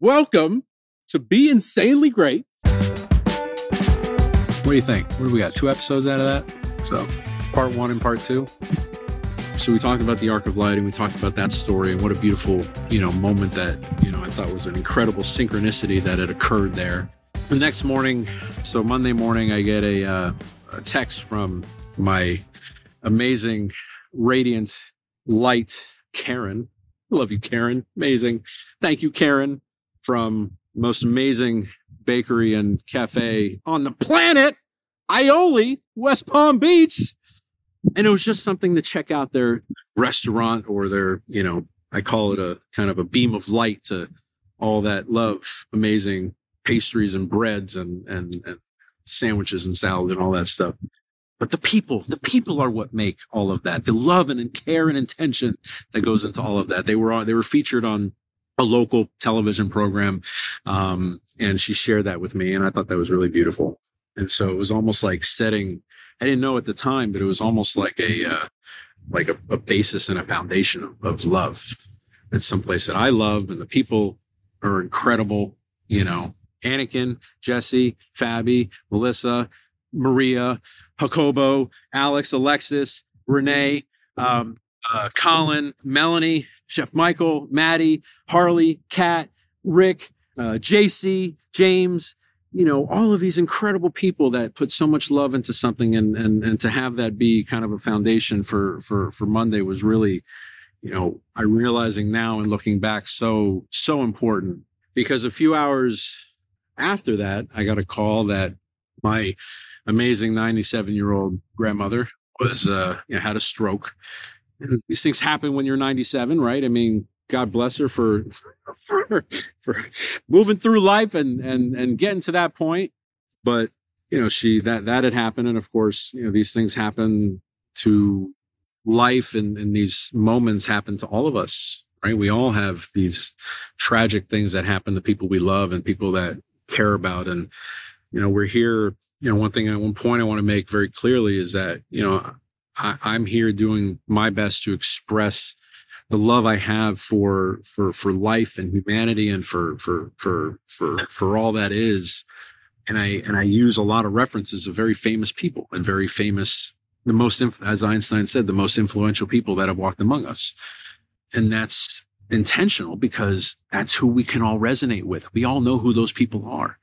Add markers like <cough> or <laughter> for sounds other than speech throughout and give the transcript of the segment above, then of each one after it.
welcome to Be Insanely Great. What do you think? What do we got? Two episodes out of that? So, part one and part two. So we talked about the arc of light and we talked about that story and what a beautiful, you know, moment that, you know, I thought was an incredible synchronicity that had occurred there. The next morning, so Monday morning, I get a, uh, a text from my amazing, radiant, light Karen. Love you, Karen. Amazing. Thank you, Karen, from most amazing bakery and cafe on the planet, Aioli, West Palm Beach. And it was just something to check out their restaurant or their, you know, I call it a kind of a beam of light to all that love, amazing pastries and breads and, and, and sandwiches and salad and all that stuff. But the people, the people are what make all of that. The love and care and intention that goes into all of that. They were they were featured on a local television program. Um, and she shared that with me. And I thought that was really beautiful. And so it was almost like setting, I didn't know at the time, but it was almost like a, uh, like a, a, basis and a foundation of, of love. It's someplace that I love and the people are incredible, you know, Anakin, Jesse, Fabi, Melissa, Maria, Jacobo, Alex, Alexis, Renee, um, uh, Colin, Melanie, Chef Michael, Maddie, Harley, Kat, Rick, uh, JC, James, you know, all of these incredible people that put so much love into something and, and, and to have that be kind of a foundation for, for, for Monday was really, you know, I'm realizing now and looking back so, so important because a few hours after that, I got a call that my amazing 97 year old grandmother was, uh, you know, had a stroke. These things happen when you're 97, right? I mean, God bless her for, for, for moving through life and, and, and getting to that point. But, you know, she, that, that had happened. And of course, you know, these things happen to life and, and these moments happen to all of us, right? We all have these tragic things that happen to people we love and people that care about. And, you know, we're here, you know, one thing at one point I want to make very clearly is that, you know, I, I'm here doing my best to express the love I have for, for, for life and humanity and for, for, for, for, for all that is. And I, and I use a lot of references of very famous people and very famous, the most, as Einstein said, the most influential people that have walked among us. And that's intentional because that's who we can all resonate with. We all know who those people are,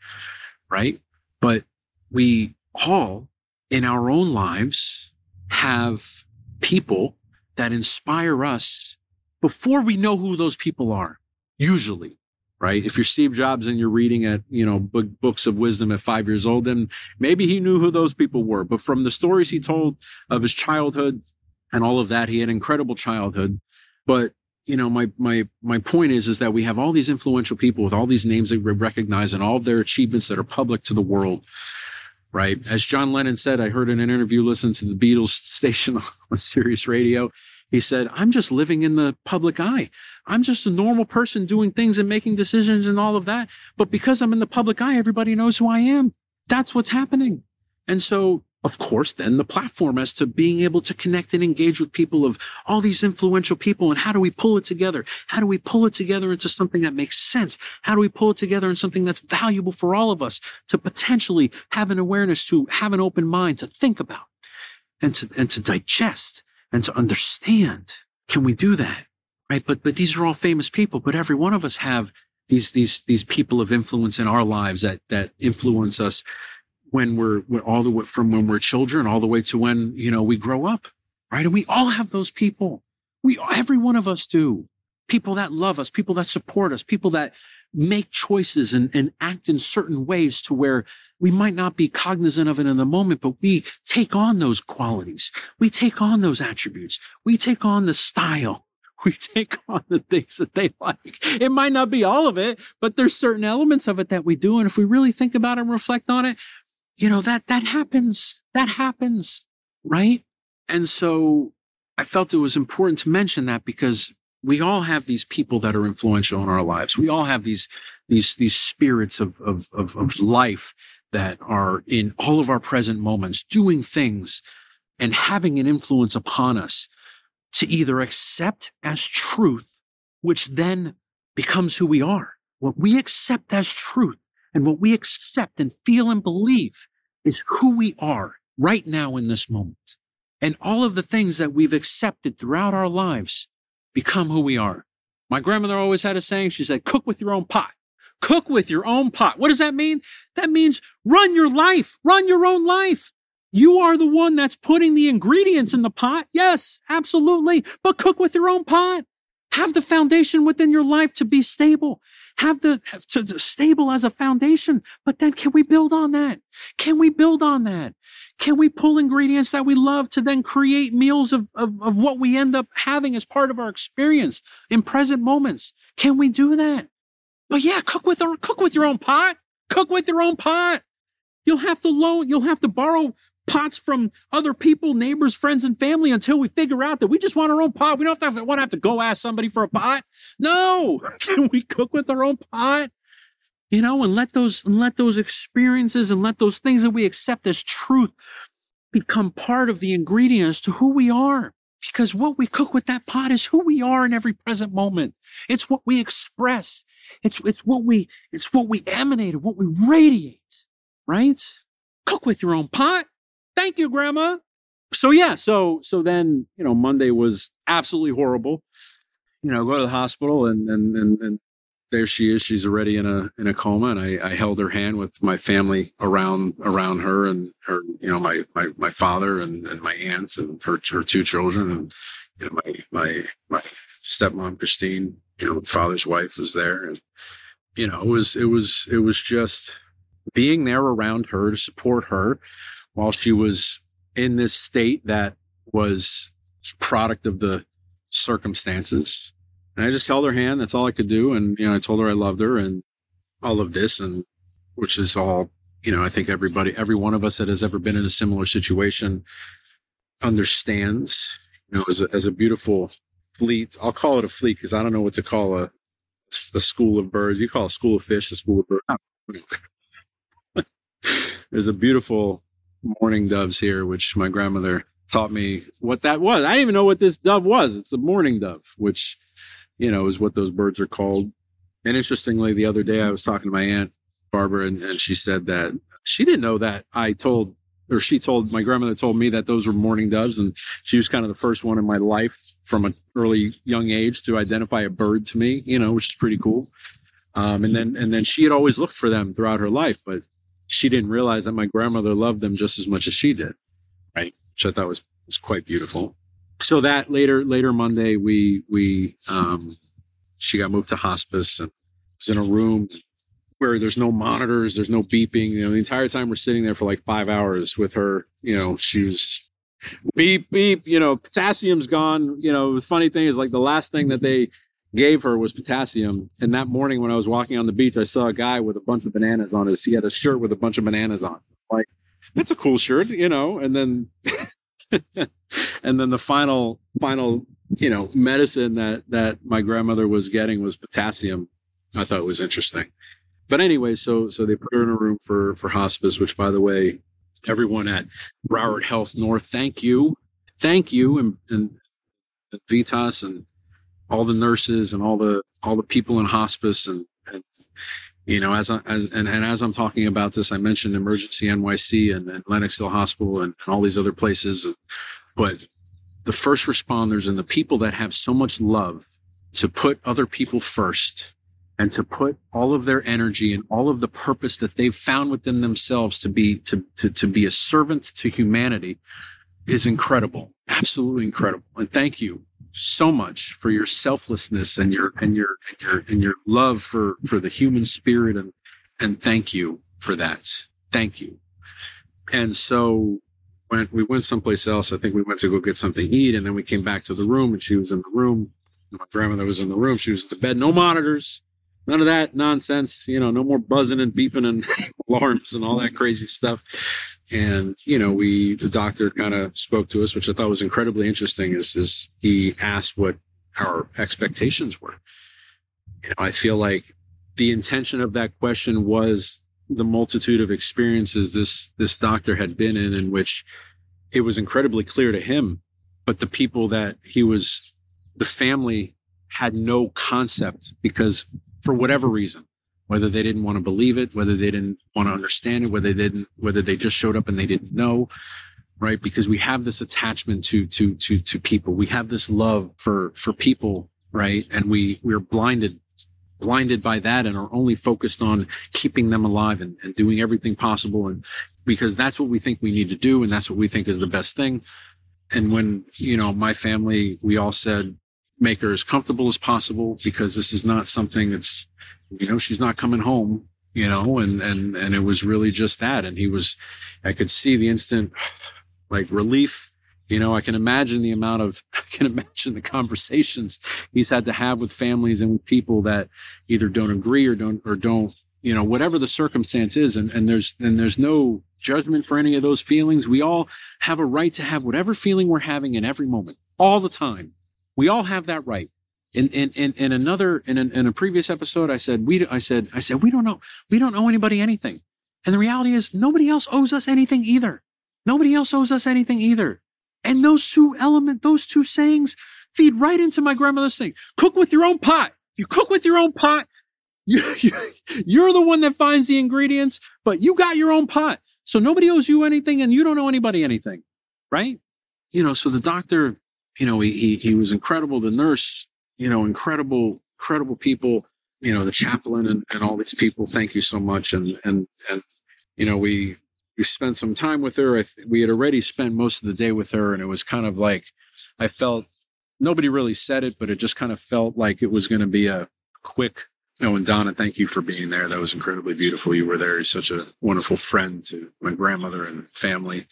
right? But we all in our own lives have people that inspire us before we know who those people are, usually, right? If you're Steve Jobs and you're reading at, you know, books of wisdom at five years old, then maybe he knew who those people were. But from the stories he told of his childhood and all of that, he had incredible childhood. But you know, my, my, my point is, is that we have all these influential people with all these names that we recognize and all of their achievements that are public to the world. Right. As John Lennon said, I heard in an interview, listen to the Beatles station <laughs> on Sirius radio. He said, I'm just living in the public eye. I'm just a normal person doing things and making decisions and all of that. But because I'm in the public eye, everybody knows who I am. That's what's happening. And so of course, then the platform as to being able to connect and engage with people of all these influential people. And how do we pull it together? How do we pull it together into something that makes sense? How do we pull it together in something that's valuable for all of us to potentially have an awareness to have an open mind to think about and to, and to digest and to understand? Can we do that? Right. But, but these are all famous people, but every one of us have these, these, these people of influence in our lives that, that influence us when we're, all the way from when we're children all the way to when, you know, we grow up, right? And we all have those people. We, every one of us do. People that love us, people that support us, people that make choices and, and act in certain ways to where we might not be cognizant of it in the moment, but we take on those qualities. We take on those attributes. We take on the style. <laughs> We take on the things that they like. It might not be all of it, but there's certain elements of it that we do. And if we really think about it and reflect on it, you know, that, that happens. That happens. Right. And so I felt it was important to mention that because we all have these people that are influential in our lives. We all have these, these, these spirits of, of, of, of life that are in all of our present moments doing things and having an influence upon us to either accept as truth, which then becomes who we are what we accept as truth and what we accept and feel and believe is who we are right now in this moment. And all of the things that we've accepted throughout our lives become who we are. My grandmother always had a saying. She said, cook with your own pot. Cook with your own pot. What does that mean? That means run your life, run your own life. You are the one that's putting the ingredients in the pot. Yes, absolutely. But cook with your own pot. Have the foundation within your life to be stable. Have the have to, to stable as a foundation. But then can we build on that? Can we build on that? Can we pull ingredients that we love to then create meals of, of, of what we end up having as part of our experience in present moments? Can we do that? But yeah, cook with our, cook with your own pot. Cook with your own pot. You'll have to loan, you'll have to borrow pots from other people, neighbors, friends, and family until we figure out that we just want our own pot. We don't have to, want to have to go ask somebody for a pot. No, <laughs> can we cook with our own pot? You know, and let those, let those experiences and let those things that we accept as truth become part of the ingredients to who we are. Because what we cook with that pot is who we are in every present moment. It's what we express. It's, it's what we, it's what we emanate, what we radiate, right? Cook with your own pot. Thank you, grandma. So yeah, so, so then, you know, Monday was absolutely horrible. You know, go to the hospital and, and, and, and there she is. She's already in a, in a coma. And I, I held her hand with my family around, around her and her, you know, my, my, my father and, and my aunts and her, her two children and, you know, my, my, my stepmom, Christine, you know, father's wife was there. And, you know, it was, it was, it was just being there around her to support her while she was in this state that was product of the circumstances. And I just held her hand. That's all I could do. And, you know, I told her I loved her and all of this and which is all, you know, I think everybody, every one of us that has ever been in a similar situation understands, you know, as a, as a beautiful fleet. I'll call it a fleet because I don't know what to call a, a school of birds. You call a school of fish a school of birds. <laughs> There's a beautiful mourning doves here, which my grandmother taught me what that was. I didn't even know what this dove was. It's a mourning dove, which, you know, is what those birds are called. And interestingly, the other day I was talking to my aunt Barbara, and, and she said that she didn't know that I told, or she told my grandmother told me that those were mourning doves, and she was kind of the first one in my life from an early young age to identify a bird to me, you know, which is pretty cool. Um, and then and then she had always looked for them throughout her life, but she didn't realize that my grandmother loved them just as much as she did, right? Which I thought was was quite beautiful. So that later later Monday, we we um, she got moved to hospice and was in a room where there's no monitors, there's no beeping. You know, the entire time we're sitting there for like five hours with her. You know, she was beep beep. You know, potassium's gone. You know, the funny thing is like the last thing that they gave her was potassium. And that morning when I was walking on the beach, I saw a guy with a bunch of bananas on his. He had a shirt with a bunch of bananas on. Like, that's a cool shirt, you know. And then, <laughs> and then the final, final, you know, medicine that that my grandmother was getting was potassium. I thought was interesting. But anyway, so so they put her in a room for for hospice. Which, by the way, everyone at Broward Health North, thank you, thank you, and and Vitas and all the nurses and all the all the people in hospice and, and you know as, I, as and, and as i'm talking about this i mentioned emergency nyc and, and lenox hill hospital and, and all these other places. But the first responders and the people that have so much love to put other people first and to put all of their energy and all of the purpose that they've found within themselves to be to, to, to be a servant to humanity is incredible absolutely incredible. And thank you so much for your selflessness and your and your and your and your love for for the human spirit and and thank you for that. Thank you. And so when we went someplace else i think we went to go get something to eat and then we came back to the room and she was in the room. My grandmother was in the room. She was at the bed. No monitors. None of that nonsense. You know no more buzzing and beeping and <laughs> alarms and all that crazy stuff and you know we the doctor kind of spoke to us which i thought was incredibly interesting is is he asked what our expectations were. You know i feel like the intention of that question was the multitude of experiences this this doctor had been in in which it was incredibly clear to him but the people that he was the family had no concept because for whatever reason whether they didn't want to believe it, whether they didn't want to understand it, whether they didn't, whether they just showed up and they didn't know, right? Because we have this attachment to to to to people. We have this love for for people, right? And we we're blinded blinded by that and are only focused on keeping them alive and, and doing everything possible and because that's what we think we need to do and that's what we think is the best thing and when you know my family we all said make her as comfortable as possible because this is not something that's you know she's not coming home you know and and and it was really just that. And he was i could see the instant <sighs> like relief. You know i can imagine the amount of <laughs> i can imagine the conversations he's had to have with families and with people that either don't agree or don't or don't you know whatever the circumstance is. And, and there's and there's no judgment for any of those feelings. We all have a right to have whatever feeling we're having in every moment all the time. We all have that right in in in, in another in, an, in a previous episode i said we i said i said we don't know we don't owe anybody anything and the reality is nobody else owes us anything either nobody else owes us anything either and those two element those two sayings feed right into my grandmother's thing cook with your own pot you cook with your own pot <laughs> you, you're the one that finds the ingredients, but you got your own pot. So nobody owes you anything and you don't owe anybody anything. Right. You know, so the doctor, you know, he, he, he was incredible. The nurse, you know, incredible, incredible people, you know, the chaplain and, and all these people. Thank you so much. And, and, and, you know, we, we spent some time with her. Th- we had already spent most of the day with her and it was kind of like, I felt nobody really said it, but it just kind of felt like it was going to be a quick Oh, and Donna, thank you for being there. That was incredibly beautiful. You were there. You're such a wonderful friend to my grandmother and family.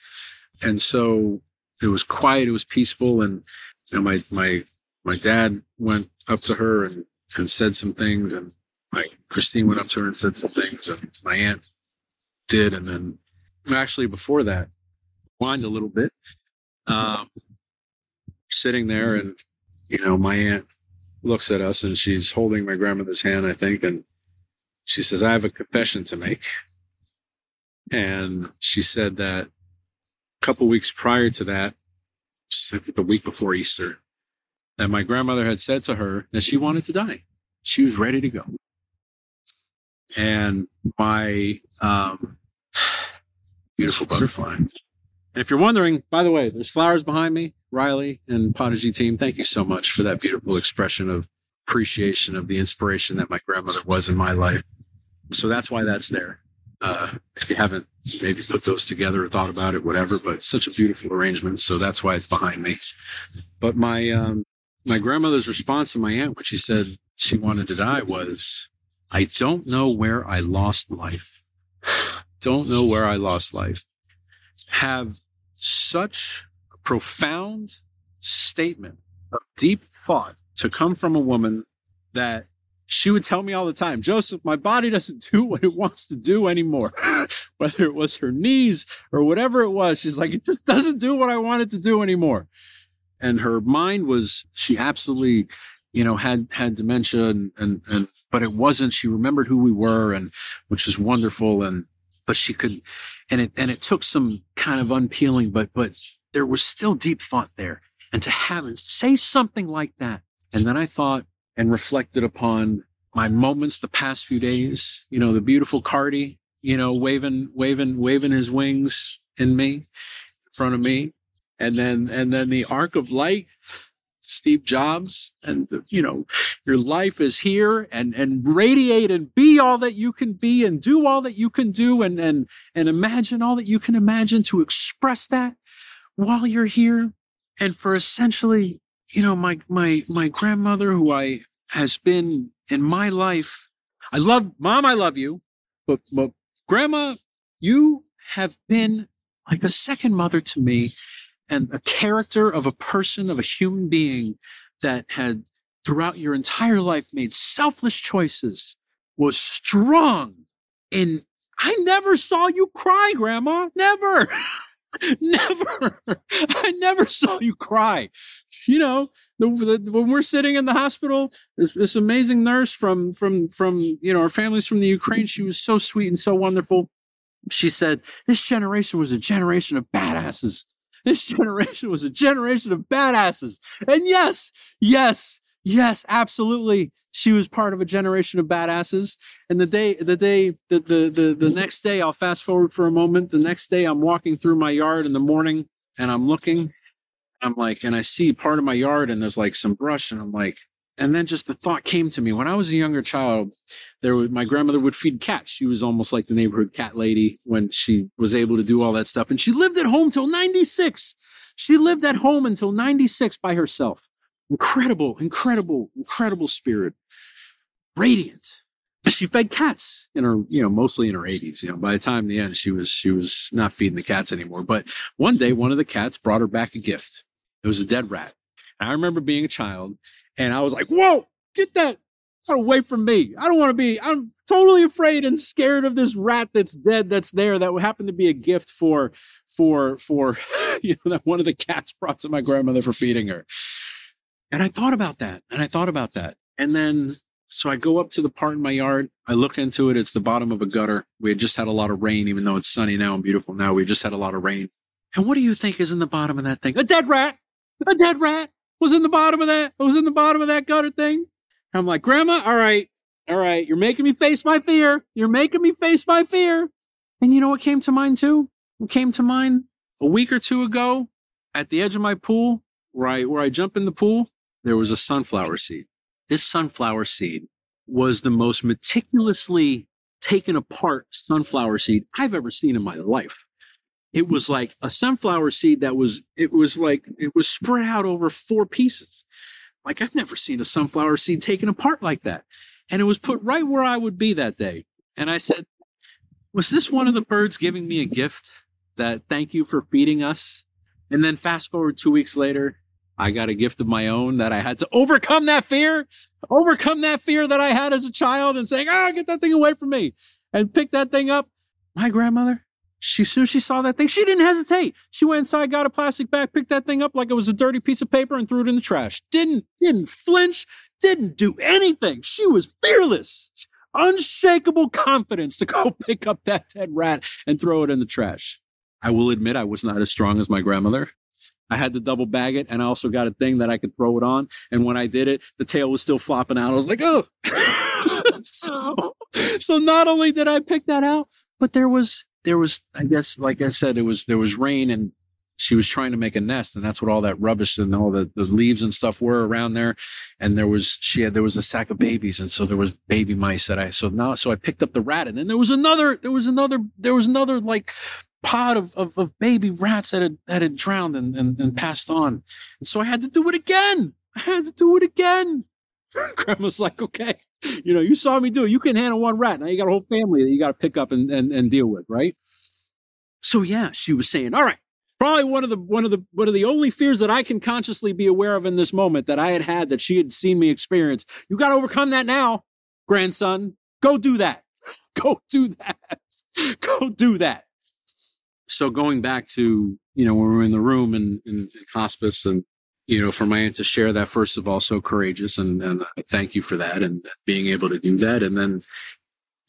And so it was quiet, it was peaceful. And you know, my my my dad went up to her and, and said some things, and my Christine went up to her and said some things, and my aunt did, and then actually before that, whined a little bit. Um, sitting there, and you know, my aunt looks at us and she's holding my grandmother's hand, I think, and she says, I have a confession to make. And she said that a couple weeks prior to that, the week before Easter, that my grandmother had said to her that she wanted to die. She was ready to go. And my um, <sighs> beautiful butterfly. And if you're wondering, by the way, there's flowers behind me. Riley and Podigy team, thank you so much for that beautiful expression of appreciation of the inspiration that my grandmother was in my life. So that's why that's there. Uh, if you haven't maybe put those together or thought about it, whatever, but such a beautiful arrangement. So that's why it's behind me. But my, um, my grandmother's response to my aunt when she said she wanted to die was, I don't know where I lost life. don't know where I lost life. Have such profound statement of deep thought to come from a woman that she would tell me all the time, Joseph, my body doesn't do what it wants to do anymore. <laughs> Whether it was her knees or whatever it was, she's like, it just doesn't do what I want it to do anymore. And her mind was, she absolutely, you know, had, had dementia and, and, and, but it wasn't, she remembered who we were and, which is wonderful. And, but she could, and it, and it took some kind of unpeeling, but, but there was still deep thought there. And to have it say something like that. And then I thought and reflected upon my moments the past few days, you know, the beautiful Cardi, you know, waving, waving, waving his wings in me, in front of me. And then, and then the arc of light, Steve Jobs, and you know, your life is here and, and radiate and be all that you can be and do all that you can do and, and, and imagine all that you can imagine to express that while you're here. And for essentially you know my my my grandmother who i has been in my life i love mom i love you but but grandma you have been like a second mother to me and a character of a person of a human being that had throughout your entire life made selfless choices was strong And i never saw you cry grandma. Never. <laughs> Never. I never saw you cry. You know the, the, when we're sitting in the hospital this, this amazing nurse from from from you know our families from the ukraine she was so sweet and so wonderful. She said this generation was a generation of badasses this generation was a generation of badasses and yes yes Yes, absolutely. She was part of a generation of badasses. And the day, the day, the, the, the, the next day, I'll fast forward for a moment. The next day, I'm walking through my yard in the morning and I'm looking. I'm like, and I see part of my yard and there's like some brush. And I'm like, and then just the thought came to me when I was a younger child, there was my grandmother would feed cats. She was almost like the neighborhood cat lady when she was able to do all that stuff. And she lived at home till 96. She lived at home until 96 by herself. Incredible, incredible, incredible spirit. Radiant. She fed cats in her, you know, mostly in her 80s. You know, by the time the end, she was she was not feeding the cats anymore. But one day, one of the cats brought her back a gift. It was a dead rat. I remember being a child, and I was like, "Whoa, get that away from me! I don't want to be. I'm totally afraid and scared of this rat that's dead that's there that happened to be a gift for for for <laughs> you know that one of the cats brought to my grandmother for feeding her." And I thought about that and I thought about that. And then, so I go up to the part in my yard. I look into it. It's the bottom of a gutter. We had just had a lot of rain, even though it's sunny now and beautiful now. We just had a lot of rain. And what do you think is in the bottom of that thing? A dead rat. A dead rat was in the bottom of that. Was in the bottom of that gutter thing. I'm like, Grandma, all right, all right. You're making me face my fear. You're making me face my fear. And you know what came to mind too? What came to mind a week or two ago at the edge of my pool where I, where I jump in the pool there was a sunflower seed. This sunflower seed was the most meticulously taken apart sunflower seed I've ever seen in my life. It was like a sunflower seed that was, it was like, it was spread out over four pieces. Like I've never seen a sunflower seed taken apart like that. And it was put right where I would be that day. And I said, was this one of the birds giving me a gift that thank you for feeding us? And then fast forward two weeks later, I got a gift of my own that I had to overcome that fear, overcome that fear that I had as a child and saying, ah, get that thing away from me and pick that thing up. My grandmother, she, soon she saw that thing, she didn't hesitate. She went inside, got a plastic bag, picked that thing up like it was a dirty piece of paper and threw it in the trash. Didn't, didn't flinch, didn't do anything. She was fearless, unshakable confidence to go <laughs> pick up that dead rat and throw it in the trash. I will admit I was not as strong as my grandmother. I had to double bag it, and I also got a thing that I could throw it on. And when I did it, the tail was still flopping out. I was like, oh. <laughs> so, so not only did I pick that out, but there was there was I guess like I said, it was there was rain and she was trying to make a nest and that's what all that rubbish and all the, the leaves and stuff were around there and there was she had there was a sack of babies and so there was baby mice that i so now so i picked up the rat and then there was another there was another there was another like pod of, of, of, baby rats that had, that had drowned and, and, and passed on. And so I had to do it again. I had to do it again. <laughs> Grandma's like, okay, <laughs> you know, you saw me do it. You can handle one rat. Now you got a whole family that you got to pick up and, and, and deal with, right? So yeah, she was saying, all right, probably one of the, one of the, one of the only fears that I can consciously be aware of in this moment that I had had that she had seen me experience. You got to overcome that now, grandson. Go do that. <laughs> Go do that. <laughs> Go do that so going back to you know when we were in the room and in, in, hospice and you know for my aunt to share that first of all so courageous and and I thank you for that and being able to do that and then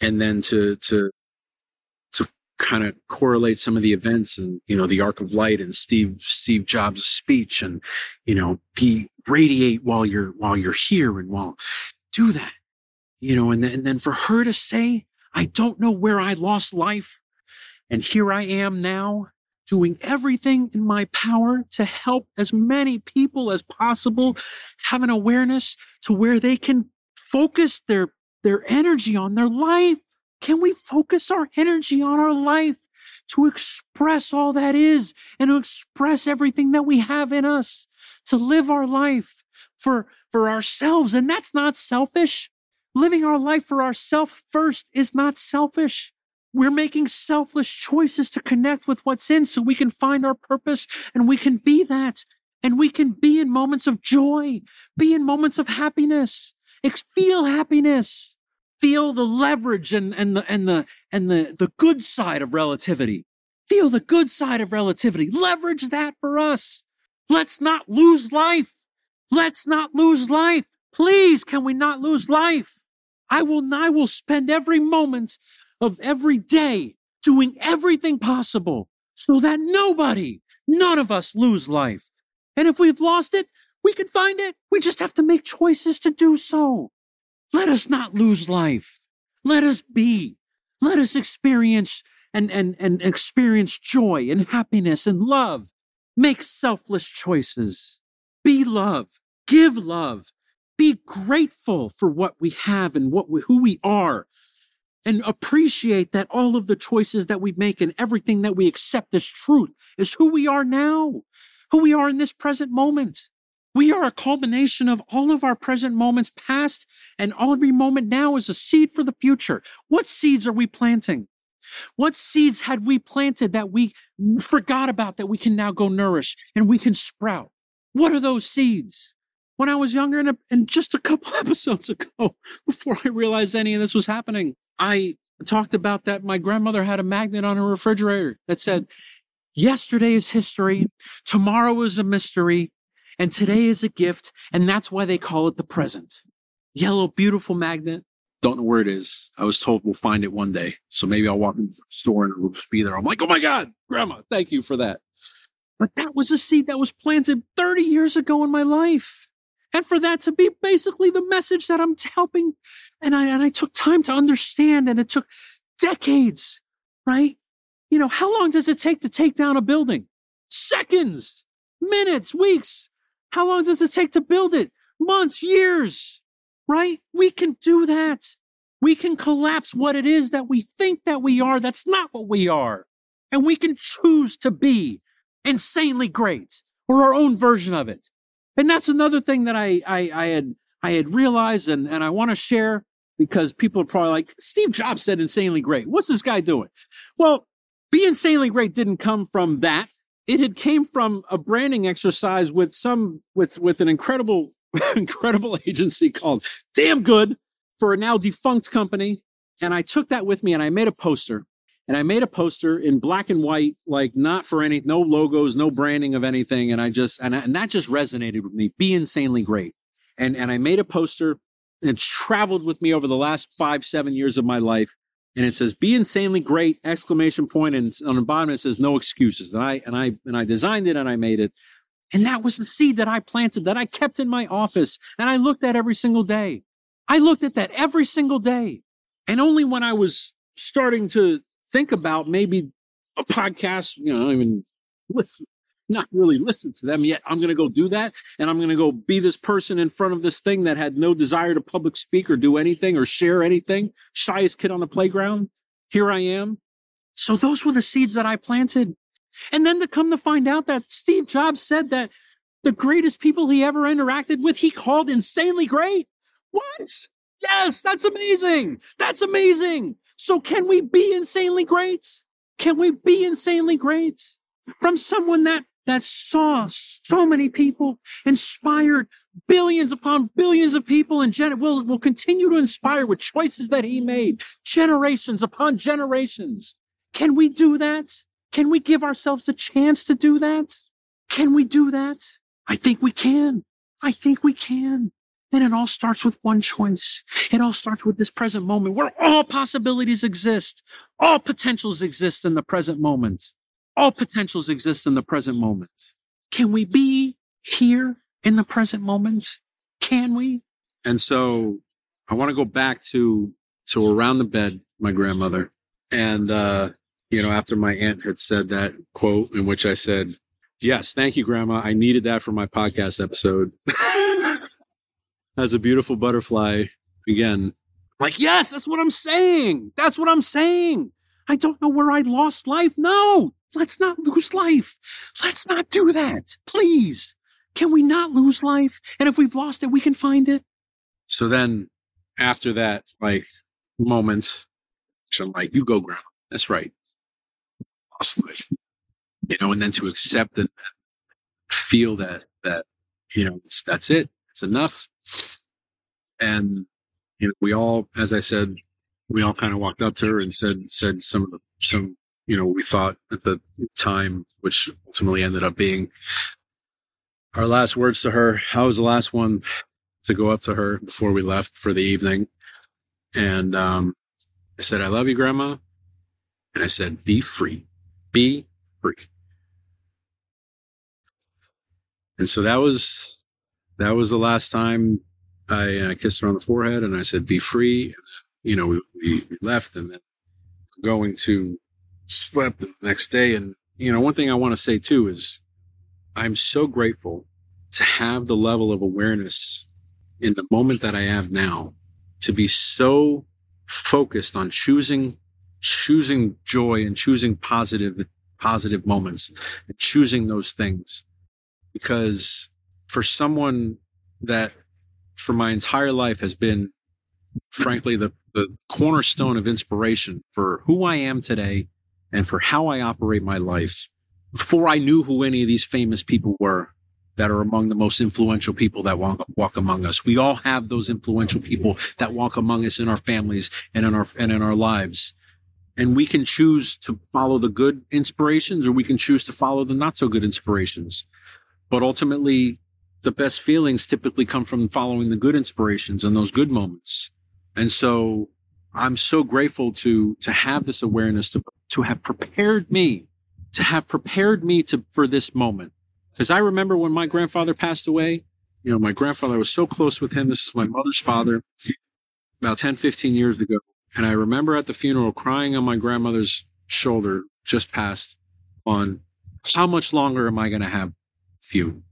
and then to to to kind of correlate some of the events and you know the arc of light and Steve Steve Jobs' speech and you know be radiate while you're while you're here and while do that you know and then, and then for her to say I don't know where I lost life and here I am now doing everything in my power to help as many people as possible have an awareness to where they can focus their, their energy on their life. Can we focus our energy on our life to express all that is and to express everything that we have in us to live our life for, for ourselves? And that's not selfish. Living our life for ourselves first is not selfish. We're making selfless choices to connect with what's in so we can find our purpose and we can be that. And we can be in moments of joy, be in moments of happiness, feel happiness, feel the leverage and, and the, and the, and the, the good side of relativity. Feel the good side of relativity. Leverage that for us. Let's not lose life. Let's not lose life. Please, can we not lose life? I will, I will spend every moment of every day doing everything possible so that nobody, none of us lose life. And if we've lost it, We can find it. We just have to make choices to do so. Let us not lose life. Let us be. Let us experience and, and, and experience joy and happiness and love. Make selfless choices. Be love. Give love. Be grateful for what we have and what we, who we are and appreciate that all of the choices that we make and everything that we accept as truth is who we are now, who we are in this present moment. We are a culmination of all of our present moments past and every moment now is a seed for the future. What seeds are we planting? What seeds had we planted that we forgot about that we can now go nourish and we can sprout? What are those seeds? When I was younger and, and just a couple <laughs> episodes ago, before I realized any of this was happening, I talked about that my grandmother had a magnet on her refrigerator that said, yesterday is history, tomorrow is a mystery, and today is a gift. And that's why they call it the present. Yellow, beautiful magnet. Don't know where it is. I was told we'll find it one day. So maybe I'll walk into the store and it'll just be there. I'm like, oh my God, grandma, thank you for that. But that was a seed that was planted 30 years ago in my life. And for that to be basically the message that I'm helping. And I, and I took time to understand and it took decades, right? You know, how long does it take to take down a building? Seconds, minutes, weeks. How long does it take to build it? Months, years right? We can do that. We can collapse what it is that we think that we are. That's not what we are. And we can choose to be insanely great or our own version of it. And that's another thing that I, I, I had, I had realized and, and I want to share because people are probably like, Steve Jobs said insanely great. What's this guy doing? Well, be insanely great didn't come from that. It had came from a branding exercise with some, with, with an incredible <laughs> incredible agency called Damn Good for a now defunct company. And I took that with me and I made a poster. And I made a poster in black and white, like not for any, no logos, no branding of anything. And I just, and, and that just resonated with me. Be insanely great. And, and I made a poster and traveled with me over the last five, seven years of my life. And it says, be insanely great, exclamation point. And on the bottom, it says, no excuses. And I, and I, and I designed it and I made it. And that was the seed that I planted, that I kept in my office and I looked at every single day. I looked at that every single day. And only when I was starting to think about maybe a podcast, you know, I even listen, not really listen to them yet. I'm going to go do that. And I'm going to go be this person in front of this thing that had no desire to public speak or do anything or share anything. Shyest kid on the playground. Here I am. So those were the seeds that I planted. And then to come to find out that Steve Jobs said that the greatest people he ever interacted with, he called insanely great. What? Yes, that's amazing. That's amazing. So can we be insanely great? Can we be insanely great? From someone that that saw so many people, inspired billions upon billions of people, and gen- will will continue to inspire with choices that he made, generations upon generations. Can we do that? Can we give ourselves the chance to do that? Can we do that? I think we can. I think we can. And it all starts with one choice. It all starts with this present moment where all possibilities exist. All potentials exist in the present moment. All potentials exist in the present moment. Can we be here in the present moment? Can we? And so I want to go back to, to around the bed, my grandmother. And, uh, you know, after my aunt had said that quote, in which I said, Yes, thank you, Grandma. I needed that for my podcast episode. <laughs> As a beautiful butterfly, again. Like, yes, that's what I'm saying. That's what I'm saying. I don't know where I lost life. No, let's not lose life. Let's not do that. Please. Can we not lose life? And if we've lost it, we can find it. So then after that, like moment, I'm like, you go, Grandma. That's right Lost life. you know, and then to accept and feel that, that, you know, that's it. It's enough. And, you know, we all, as I said, we all kind of walked up to her and said, said some of the, some, you know, we thought at the time, which ultimately ended up being our last words to her. I was the last one to go up to her before we left for the evening. And, um, I said, I love you, grandma. And I said, be free be free. And so that was that was the last time I, I kissed her on the forehead and I said, be free. You know, we, we left and then going to slept the next day. And, you know, one thing I want to say too is I'm so grateful to have the level of awareness in the moment that I have now to be so focused on choosing, choosing joy and choosing positive, positive moments and choosing those things. Because for someone that for my entire life has been frankly the, the cornerstone of inspiration for who I am today and for how I operate my life before I knew who any of these famous people were that are among the most influential people that walk, walk among us. We all have those influential people that walk among us in our families and in our, and in our lives. And we can choose to follow the good inspirations or we can choose to follow the not so good inspirations. But ultimately, the best feelings typically come from following the good inspirations and those good moments. And so I'm so grateful to, to have this awareness to, to have prepared me, to have prepared me to, for this moment. Cause I remember when my grandfather passed away, you know, my grandfather was so close with him. This is my mother's father about 10, 15 years ago. And I remember at the funeral crying on my grandmother's shoulder just passed on how much longer am I going to have with you?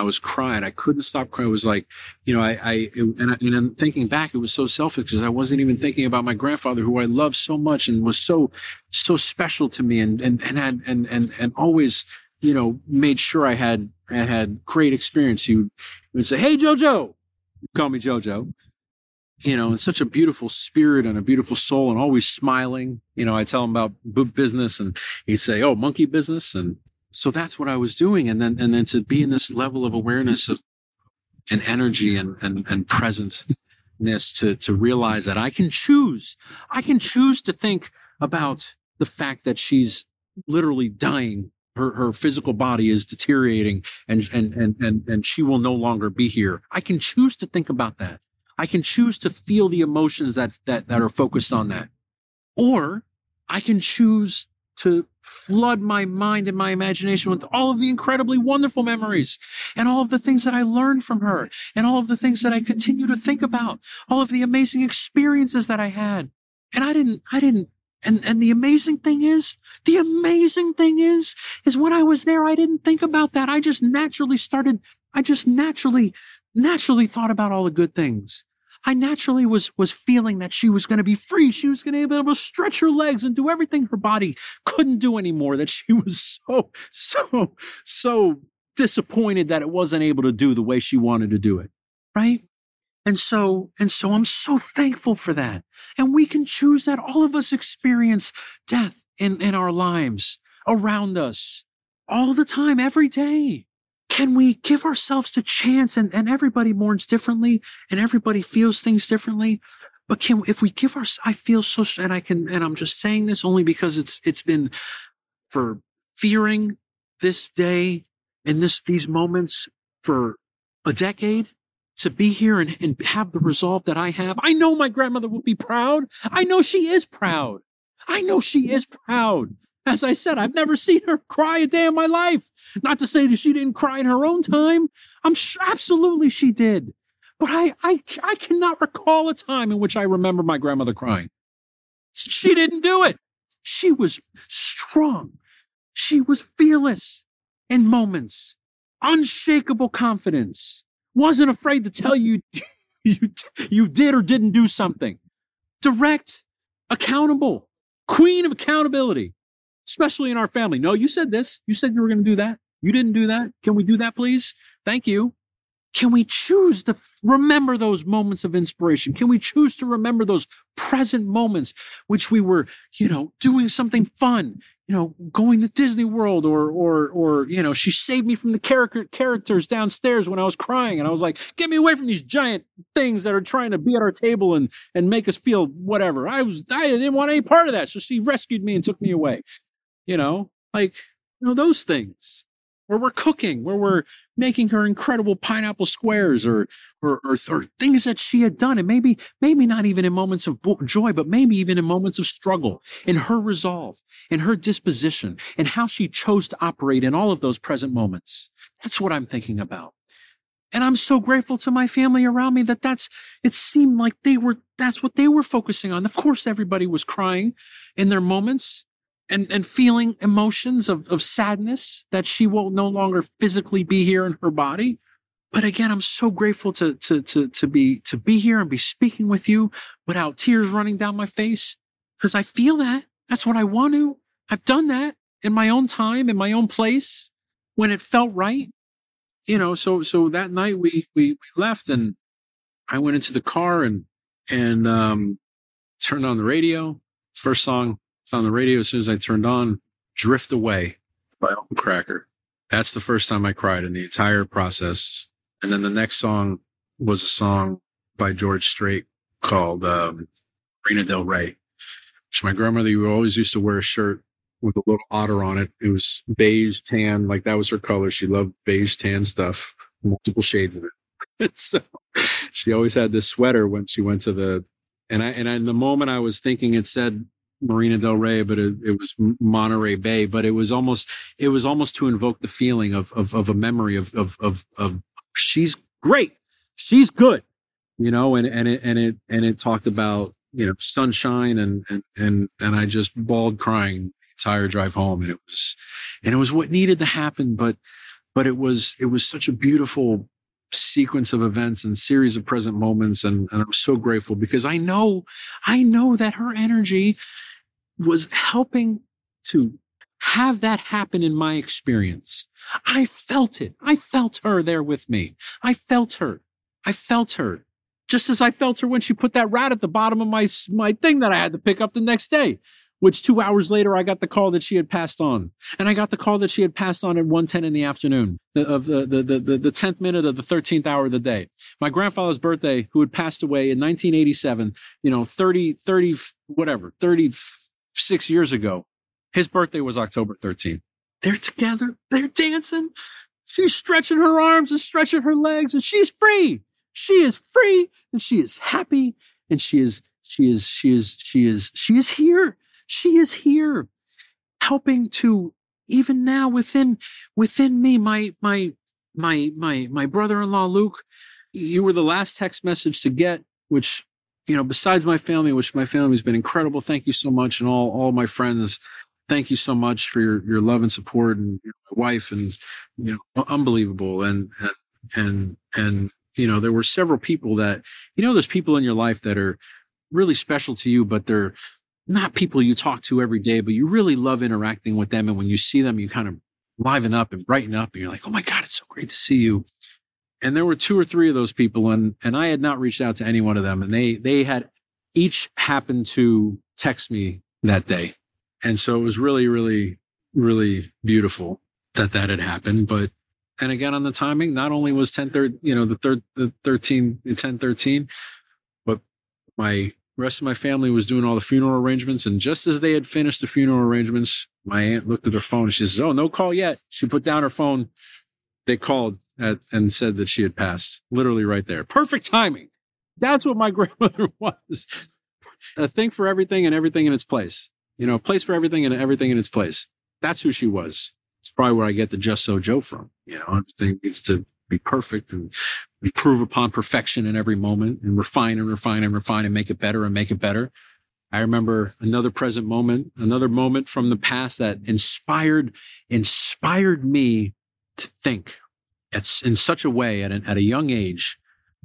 I was crying. I couldn't stop crying. It was like, you know, I, I and, I, and I'm thinking back, it was so selfish because I wasn't even thinking about my grandfather, who I loved so much and was so, so special to me, and and and had and and and always, you know, made sure I had I had great experience. He would, he would say, "Hey, JoJo," call me JoJo. You know, and such a beautiful spirit and a beautiful soul, and always smiling. You know, I tell him about business, and he'd say, "Oh, monkey business," and so that's what I was doing. And then, and then to be in this level of awareness of and energy and, and, and presence to, to realize that I can choose. I can choose to think about the fact that she's literally dying. Her, her physical body is deteriorating and, and, and, and, and she will no longer be here. I can choose to think about that. I can choose to feel the emotions that, that, that are focused on that. Or I can choose to flood my mind and my imagination with all of the incredibly wonderful memories and all of the things that I learned from her and all of the things that I continue to think about, all of the amazing experiences that I had. And I didn't, I didn't, and, and the amazing thing is, the amazing thing is, is when I was there, I didn't think about that. I just naturally started, I just naturally, naturally thought about all the good things. I naturally was, was feeling that she was going to be free. She was going to be able to stretch her legs and do everything her body couldn't do anymore. That she was so, so, so disappointed that it wasn't able to do the way she wanted to do it. Right. And so, and so I'm so thankful for that. And we can choose that. All of us experience death in, in our lives around us all the time, every day can we give ourselves the chance and, and everybody mourns differently and everybody feels things differently but can if we give our i feel so and i can and i'm just saying this only because it's it's been for fearing this day and this these moments for a decade to be here and, and have the resolve that i have. I know my grandmother will be proud. I know she is proud. I know she is proud as I said, I've never seen her cry a day in my life. Not to say that she didn't cry in her own time. I'm sure absolutely she did. But I, I, I cannot recall a time in which I remember my grandmother crying. She didn't do it. She was strong. She was fearless in moments, unshakable confidence, wasn't afraid to tell you <laughs> you, you did or didn't do something. Direct, accountable, queen of accountability especially in our family. No, you said this. You said you were going to do that. You didn't do that. Can we do that, please? Thank you. Can we choose to remember those moments of inspiration? Can we choose to remember those present moments which we were, you know, doing something fun, you know, going to Disney World or, or, or, you know, she saved me from the character characters downstairs when I was crying. And I was like, get me away from these giant things that are trying to be at our table and, and make us feel whatever. I was, I didn't want any part of that. So she rescued me and took me away you know, like, you know, those things where we're cooking, where we're making her incredible pineapple squares or, or, or, or, things that she had done. And maybe, maybe not even in moments of joy, but maybe even in moments of struggle in her resolve, in her disposition and how she chose to operate in all of those present moments. That's what I'm thinking about. And I'm so grateful to my family around me that that's, it seemed like they were, that's what they were focusing on. Of course, everybody was crying in their moments and, and feeling emotions of, of sadness that she will no longer physically be here in her body. But again, I'm so grateful to, to, to, to be, to be here and be speaking with you without tears running down my face because I feel that. That's what I want to. I've done that in my own time, in my own place when it felt right you know, so so that night we we, we left and I went into the car and and um, turned on the radio. First song it's on the radio as soon as I turned on, "Drift Away" by Uncle Kracker. That's the first time I cried in the entire process. And then the next song was a song by George Strait called um, Marina Del Rey, which my grandmother always used to wear a shirt with a little otter on it. It was beige tan, like that was her color. She loved beige tan stuff, multiple shades of it. <laughs> so she always had this sweater when she went to the and I and in the moment I was thinking it said Marina Del Rey, but it, it was Monterey Bay. But it was almost it was almost to invoke the feeling of of, of a memory of, of of of she's great, she's good, you know, and and it and it and it talked about you know sunshine and and and and I just bawled crying entire drive home. And it was and it was what needed to happen but but it was it was such a beautiful sequence of events and series of present moments. And, and i'm so grateful because i know i know that her energy was helping to have that happen in my experience i felt it i felt her there with me i felt her i felt her just as i felt her when she put that rat at the bottom of my my thing that i had to pick up the next day which two hours later I got the call that she had passed on. And I got the call that she had passed on at 110 in the afternoon of the, the, the, the, the 10th minute of the 13th hour of the day. My grandfather's birthday, who had passed away in 1987, you know, 30, 30, whatever, 36 years ago. His birthday was October 13th. They're together. They're dancing. She's stretching her arms and stretching her legs and she's free. She is free and she is happy and she is, she is, she is, she is, she is here she is here helping to even now within within me my my my my my brother-in-law Luke you were the last text message to get which you know besides my family which my family has been incredible thank you so much and all all my friends thank you so much for your your love and support and your wife and you know unbelievable and and and and you know there were several people that you know there's people in your life that are really special to you but they're not people you talk to every day, but you really love interacting with them. And when you see them, you kind of liven up and brighten up and you're like, Oh my God, it's so great to see you. And there were two or three of those people and, and I had not reached out to any one of them and they, they had each happened to text me that day. And so it was really, really, really beautiful that that had happened. But, and again, on the timing, not only was 10, thir- you know, the third, the 13, the 10, 13, but my rest of my family was doing all the funeral arrangements. And just as they had finished the funeral arrangements, my aunt looked at her phone and she says, Oh, no call yet. She put down her phone. They called at, and said that she had passed literally right there. Perfect timing. That's what my <laughs> grandmother was. A thing for everything and everything in its place. You know, a place for everything and everything in its place. That's who she was. It's probably where I get the just so Joe from. You know, everything needs to be perfect and improve upon perfection in every moment and refine and refine and refine and make it better and make it better. I remember another present moment, another moment from the past that inspired, inspired me to think in such a way at, at a young age.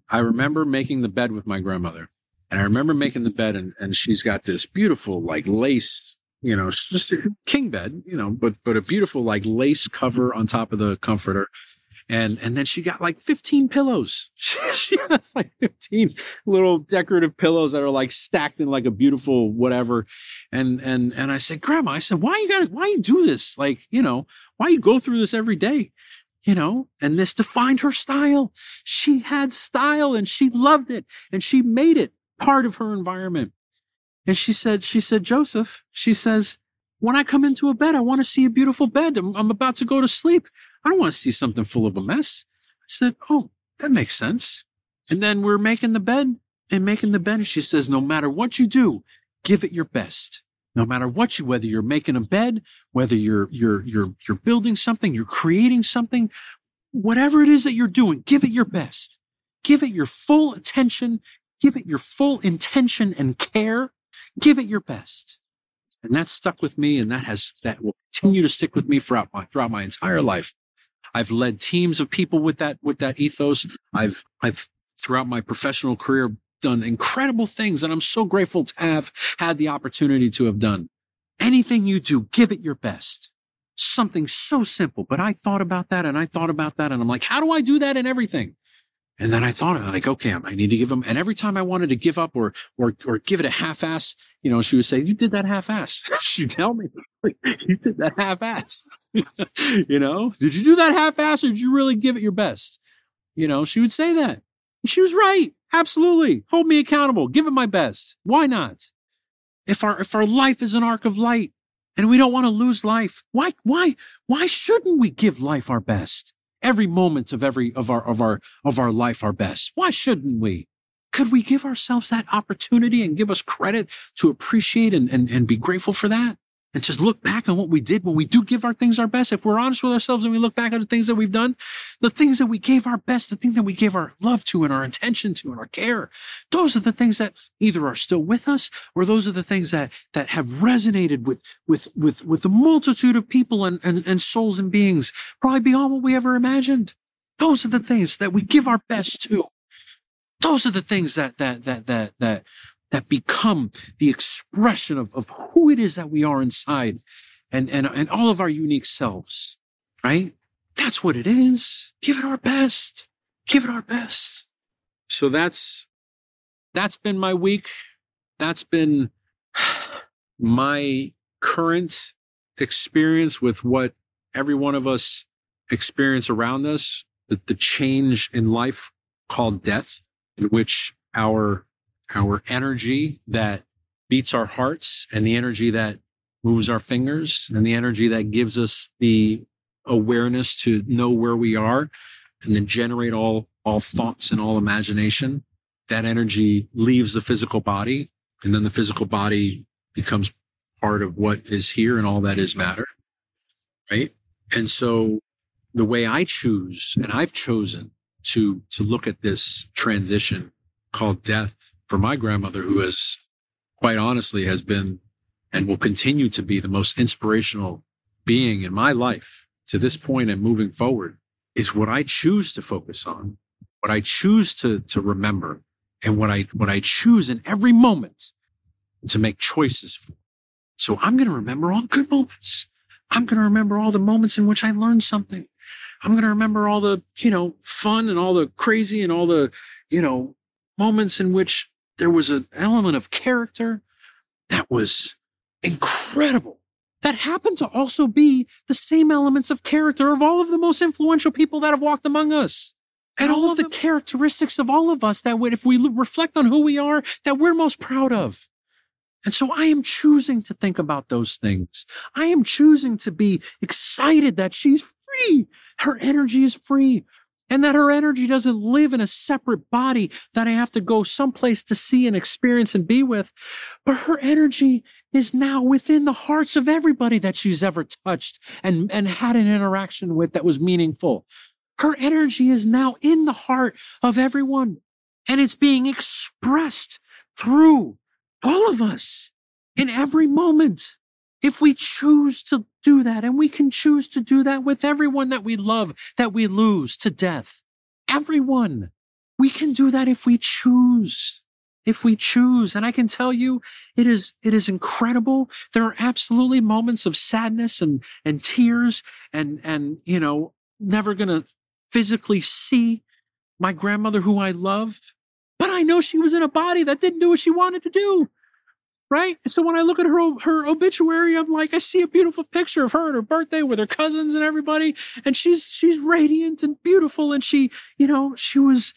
I remember making the bed with my grandmother. And I remember making the bed and, and she's got this beautiful like lace, you know, just a king bed, you know, but, but a beautiful like lace cover on top of the comforter. And and then she got like 15 pillows. <laughs> She, has like 15 little decorative pillows that are like stacked in like a beautiful whatever. And and and i said grandma i said why you gotta why you do this? Like you know why you go through this every day you know and this defined her style she had style and she loved it and she made it part of her environment and she said she said joseph she says when i come into a bed i want to see a beautiful bed I'm, I'm about to go to sleep I don't want to see something full of a mess. I said, Oh, that makes sense. And then we're making the bed and making the bed. And she says, No matter what you do, give it your best. No matter what you, whether you're making a bed, whether you're, you're, you're, you're building something, you're creating something, whatever it is that you're doing, give it your best. Give it your full attention. Give it your full intention and care. Give it your best. And that stuck with me and that has, that will continue to stick with me throughout my, throughout my entire life. I've led teams of people with that, with that ethos. I've, I've throughout my professional career done incredible things and I'm so grateful to have had the opportunity to have done. Anything you do, give it your best. Something so simple, but I thought about that and I thought about that and I'm like, how do I do that in everything? And then I thought, like, okay, I need to give them. And every time I wanted to give up or, or, or give it a half ass, you know, she would say, you did that half ass. <laughs> She'd tell me, you did that half ass. <laughs> you know, did you do that half ass or did you really give it your best? You know, she would say that. She was right. Absolutely. Hold me accountable. Give it my best. Why not? If our, if our life is an arc of light and we don't want to lose life, why, why, why shouldn't we give life our best? every moment of every of our of our of our life our best. Why shouldn't we? Could we give ourselves that opportunity and give us credit to appreciate and, and, and be grateful for that? And just look back on what we did when we do give our things our best. If we're honest with ourselves and we look back at the things that we've done, the things that we gave our best, the thing that we gave our love to and our attention to and our care, those are the things that either are still with us or those are the things that, that have resonated with, with, with, with the multitude of people and, and, and souls and beings, probably beyond what we ever imagined. Those are the things that we give our best to. Those are the things that, that, that, that, that that become the expression of, of who it is that we are inside and, and, and all of our unique selves, right? That's what it is. Give it our best. Give it our best. So that's, that's been my week. That's been <sighs> my current experience with what every one of us experience around us, the, the change in life called death, in which our our energy that beats our hearts and the energy that moves our fingers and the energy that gives us the awareness to know where we are and then generate all all thoughts and all imagination. That energy leaves the physical body and then the physical body becomes part of what is here and all that is matter right? And so the way i choose and i've chosen to to look at this transition called death for my grandmother, who has quite honestly has been and will continue to be the most inspirational being in my life to this point and moving forward is what I choose to focus on, what I choose to, to remember and what I, what I choose in every moment to make choices for. So I'm going to remember all the good moments. I'm going to remember all the moments in which I learned something. I'm going to remember all the, you know, fun and all the crazy and all the, you know, moments in which there was an element of character that was incredible. That happened to also be the same elements of character of all of the most influential people that have walked among us. And all of the characteristics of all of us that would, if we reflect on who we are, that we're most proud of. And so I am choosing to think about those things. I am choosing to be excited that she's free. Her energy is free and that her energy doesn't live in a separate body that I have to go someplace to see and experience and be with. But her energy is now within the hearts of everybody that she's ever touched and, and had an interaction with that was meaningful. Her energy is now in the heart of everyone and it's being expressed through all of us in every moment. If we choose to do that, and we can choose to do that with everyone that we love, that we lose to death. Everyone. We can do that if we choose. If we choose. And I can tell you, it is, it is incredible. There are absolutely moments of sadness and, and tears and, and, you know, never gonna physically see my grandmother who I love. But I know she was in a body that didn't do what she wanted to do right? And So when I look at her her obituary, I'm like, I see a beautiful picture of her at her birthday with her cousins and everybody, and she's she's radiant and beautiful, and she, you know, she was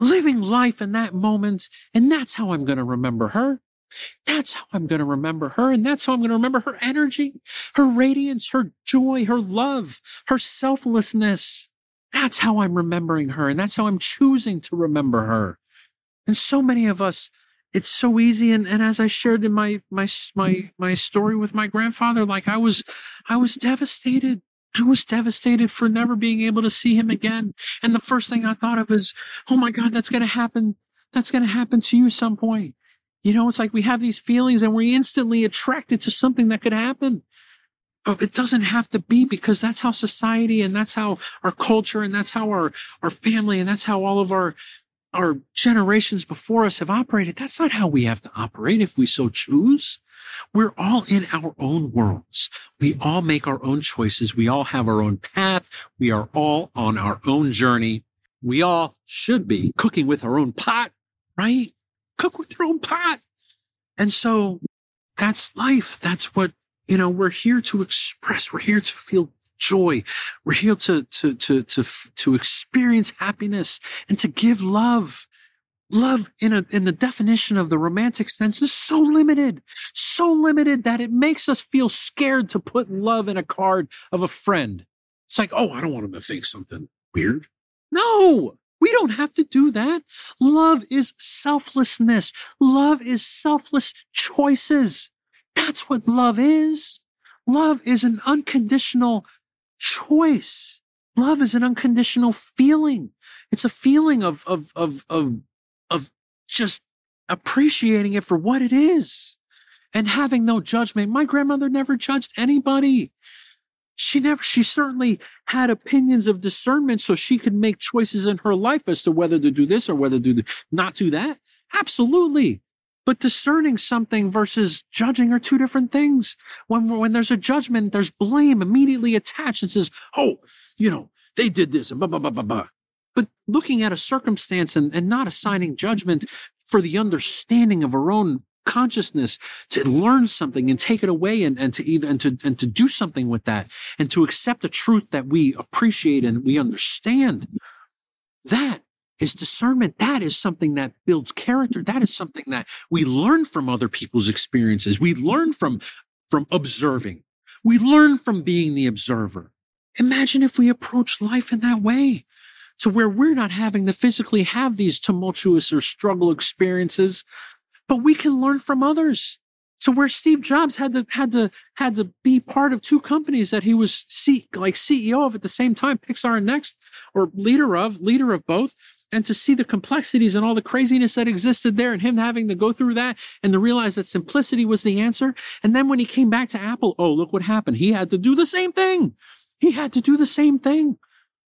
living life in that moment, and that's how I'm going to remember her. That's how I'm going to remember her, and that's how I'm going to remember her energy, her radiance, her joy, her love, her selflessness. That's how I'm remembering her, and that's how I'm choosing to remember her. And so many of us it's so easy and, and as i shared in my my my mm-hmm. my story with my grandfather like i was i was devastated I was devastated for never being able to see him again. And the first thing I thought of is, oh my God, that's going to happen. That's going to happen to you some point. You know, it's like we have these feelings and we're instantly attracted to something that could happen. But it doesn't have to be because that's how society and that's how our culture and that's how our, our family and that's how all of our, our generations before us have operated. That's not how we have to operate if we so choose. We're all in our own worlds. We all make our own choices. We all have our own path. We are all on our own journey. We all should be cooking with our own pot, right? Cook with your own pot. And so that's life. That's what, you know, we're here to express. We're here to feel joy. We're here to, to, to, to, to experience happiness and to give love. Love in a, in the definition of the romantic sense is so limited, so limited that it makes us feel scared to put love in a card of a friend. It's like, oh, I don't want him to think something weird. No, we don't have to do that. Love is selflessness. Love is selfless choices. That's what love is. Love is an unconditional choice. Love is an unconditional feeling. It's a feeling of, of, of, of, of just appreciating it for what it is and having no judgment. My grandmother never judged anybody she never she certainly had opinions of discernment so she could make choices in her life as to whether to do this or whether to do, not do that absolutely but discerning something versus judging are two different things. When when there's a judgment there's blame immediately attached. And says oh you know they did this and blah blah blah blah blah. But looking at a circumstance and, and not assigning judgment for the understanding of our own consciousness to learn something and take it away and, and to either and to and to do something with that and to accept a truth that we appreciate and we understand that is discernment. That is something that builds character. That is something that we learn from other people's experiences. We learn from from observing. We learn from being the observer. Imagine if we approach life in that way to where we're not having to physically have these tumultuous or struggle experiences but we can learn from others. So where Steve Jobs had to had to had to be part of two companies that he was C, like CEO of at the same time, Pixar and Next, or leader of leader of both, and to see the complexities and all the craziness that existed there, and him having to go through that, and to realize that simplicity was the answer. And then when he came back to Apple, oh look what happened. He had to do the same thing. He had to do the same thing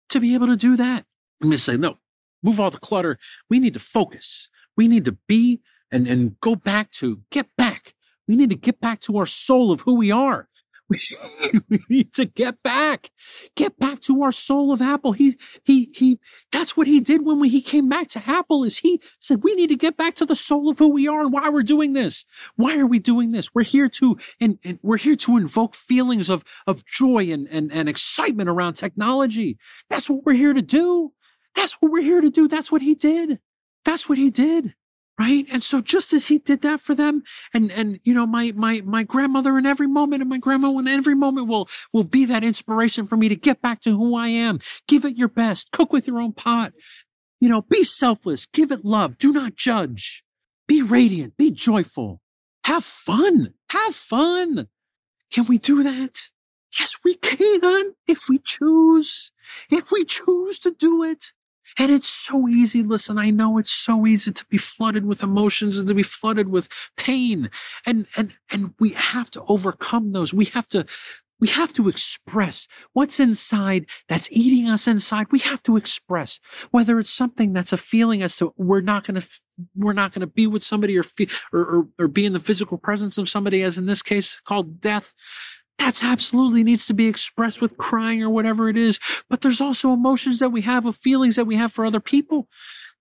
to be able to do that. I'm going to say no. Move all the clutter. We need to focus. We need to be and, and go back to get back. We need to get back to our soul of who we are. We, <laughs> need to get back, get back to our soul of Apple. He, he, he, that's what he did when we, he came back to Apple is he said, we need to get back to the soul of who we are and why we're doing this. Why are we doing this? We're here to, and, and we're here to invoke feelings of, of joy and, and, and excitement around technology. That's what we're here to do. That's what we're here to do. That's what he did. That's what he did right? And so just as he did that for them and and you know my my my grandmother in every moment and my grandma in every moment will will be that inspiration for me to get back to who i am. Give it your best. Cook with your own pot. You know be selfless. Give it love. Do not judge. Be radiant. Be joyful. Have fun. Have fun. Can we do that? Yes we can if we choose. If we choose to do it and it's so easy. Listen, I know it's so easy to be flooded with emotions and to be flooded with pain. And, and, and we have to overcome those. We have to, we have to express what's inside that's eating us inside. We have to express whether it's something that's a feeling as to we're not going to, we're not going to be with somebody or, or, or, or be in the physical presence of somebody, as in this case called death that's absolutely needs to be expressed with crying or whatever it is. But there's also emotions that we have of feelings that we have for other people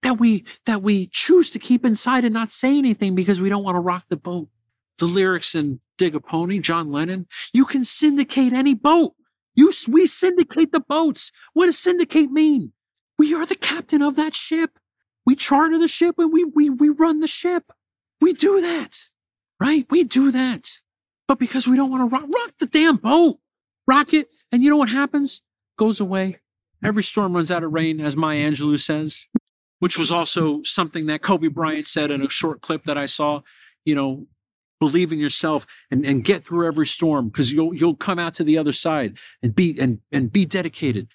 that we, that we choose to keep inside and not say anything because we don't want to rock the boat. The lyrics in Dig a Pony, John Lennon, you can syndicate any boat. You, we syndicate the boats. What does syndicate mean? We are the captain of that ship. We charter the ship and we, we, we run the ship. We do that, right? We do that but because we don't want to rock, rock the damn boat, rock it. And you know what happens? Goes away. Every storm runs out of rain, as Maya Angelou says, which was also something that Kobe Bryant said in a short clip that I saw. You know, believe in yourself and, and get through every storm because you'll you'll come out to the other side and be and and be dedicated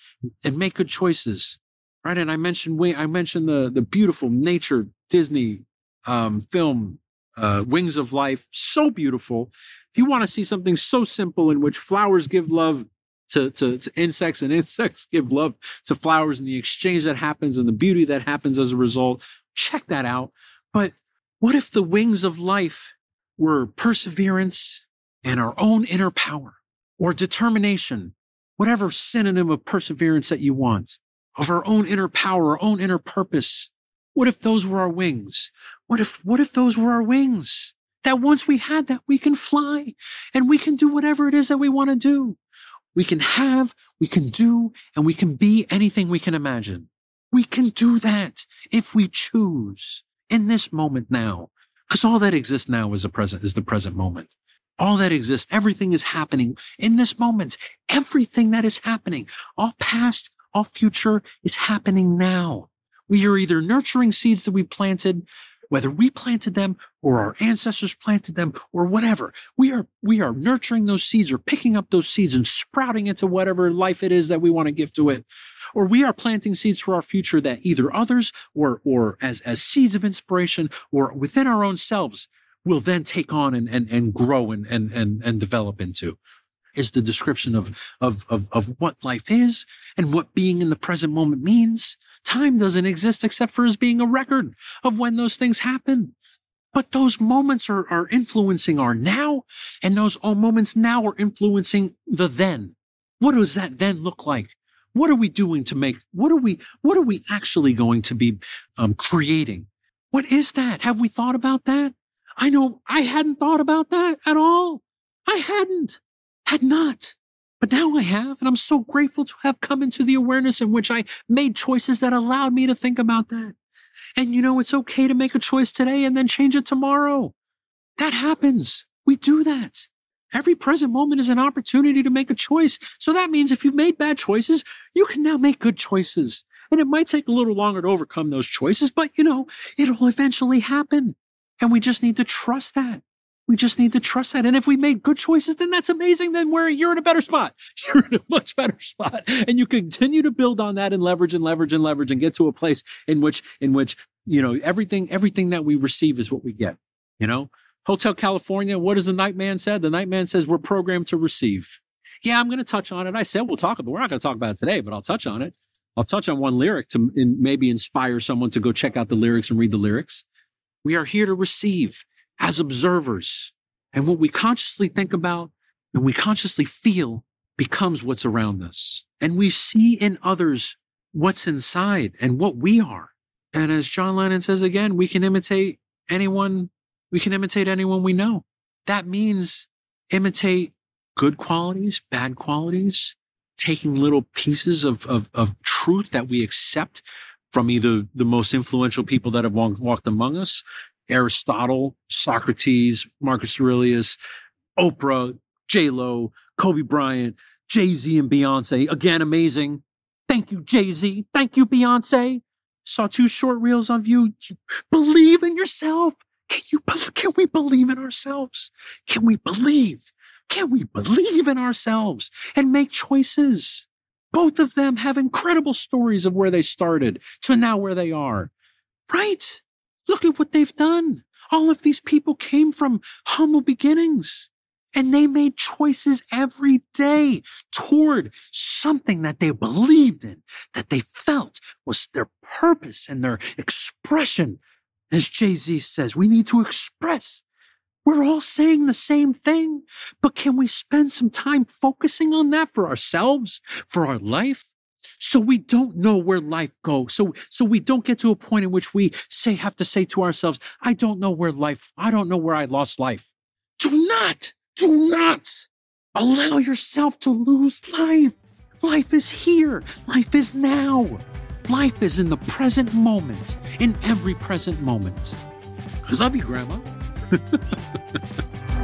and make good choices right and i mentioned i mentioned the the beautiful nature disney um, film uh, wings of life so beautiful if you want to see something so simple in which flowers give love to, to, to insects and insects <laughs> give love to flowers and the exchange that happens and the beauty that happens as a result check that out but what if the wings of life were perseverance and our own inner power or determination, whatever synonym of perseverance that you want, of our own inner power, our own inner purpose. What if those were our wings? What if, what if those were our wings? That once we had that, we can fly and we can do whatever it is that we want to do. We can have, we can do, and we can be anything we can imagine. We can do that if we choose in this moment now. Because all that exists now is the present, is the present moment. All that exists, everything is happening in this moment. Everything that is happening, all past, all future is happening now. We are either nurturing seeds that we planted, whether we planted them or our ancestors planted them or whatever. We are, we are nurturing those seeds or picking up those seeds and sprouting into whatever life it is that we want to give to it or we are planting seeds for our future that either others or, or as, as seeds of inspiration or within our own selves will then take on and, and, and grow and, and, and, and develop into is the description of, of, of, of what life is and what being in the present moment means. Time doesn't exist except for as being a record of when those things happen. But those moments are, are influencing our now, and those all moments now are influencing the then. What does that then look like? What are we doing to make, what are we, what are we actually going to be um, creating? What is that? Have we thought about that? I know I hadn't thought about that at all. I hadn't, had not. But now I have, and I'm so grateful to have come into the awareness in which I made choices that allowed me to think about that. And you know, it's okay to make a choice today and then change it tomorrow. That happens. We do that. Every present moment is an opportunity to make a choice. So that means if you've made bad choices, you can now make good choices. And it might take a little longer to overcome those choices, but you know, it'll eventually happen. And we just need to trust that. We just need to trust that. And if we made good choices, then that's amazing. Then we're, you're in a better spot. <laughs> You're in a much better spot. And you continue to build on that and leverage and leverage and leverage and get to a place in which, in which, you know, everything, everything that we receive is what we get, you know? Hotel California, what does the night man said? The night man says we're programmed to receive. Yeah, I'm going to touch on it. I said we'll talk about. We're not going to talk about it today, but I'll touch on it. I'll touch on one lyric to in, maybe inspire someone to go check out the lyrics and read the lyrics. We are here to receive as observers, and what we consciously think about and we consciously feel becomes what's around us, and we see in others what's inside and what we are. And as John Lennon says again, we can imitate anyone we can imitate anyone we know. That means imitate good qualities, bad qualities, taking little pieces of, of, of truth that we accept from either the most influential people that have walked, walked among us, Aristotle, Socrates, Marcus Aurelius, Oprah, J Lo, Kobe Bryant, Jay Z, and Beyonce. Again, amazing. Thank you, Jay Z. Thank you, Beyonce. Saw two short reels of you. Believe in yourself. Can you can we believe in ourselves? Can we believe? Can we believe in ourselves and make choices? Both of them have incredible stories of where they started to now where they are. Right? Look at what they've done. All of these people came from humble beginnings and they made choices every day toward something that they believed in, that they felt was their purpose and their expression as Jay Z says, we need to express. We're all saying the same thing, but can we spend some time focusing on that for ourselves, for our life? So we don't know where life goes. So, so we don't get to a point in which we say, have to say to ourselves, I don't know where life, I don't know where I lost life. Do not, do not allow yourself to lose life. Life is here. Life is now. Life is in the present moment, in every present moment. I love you, Grandma. <laughs>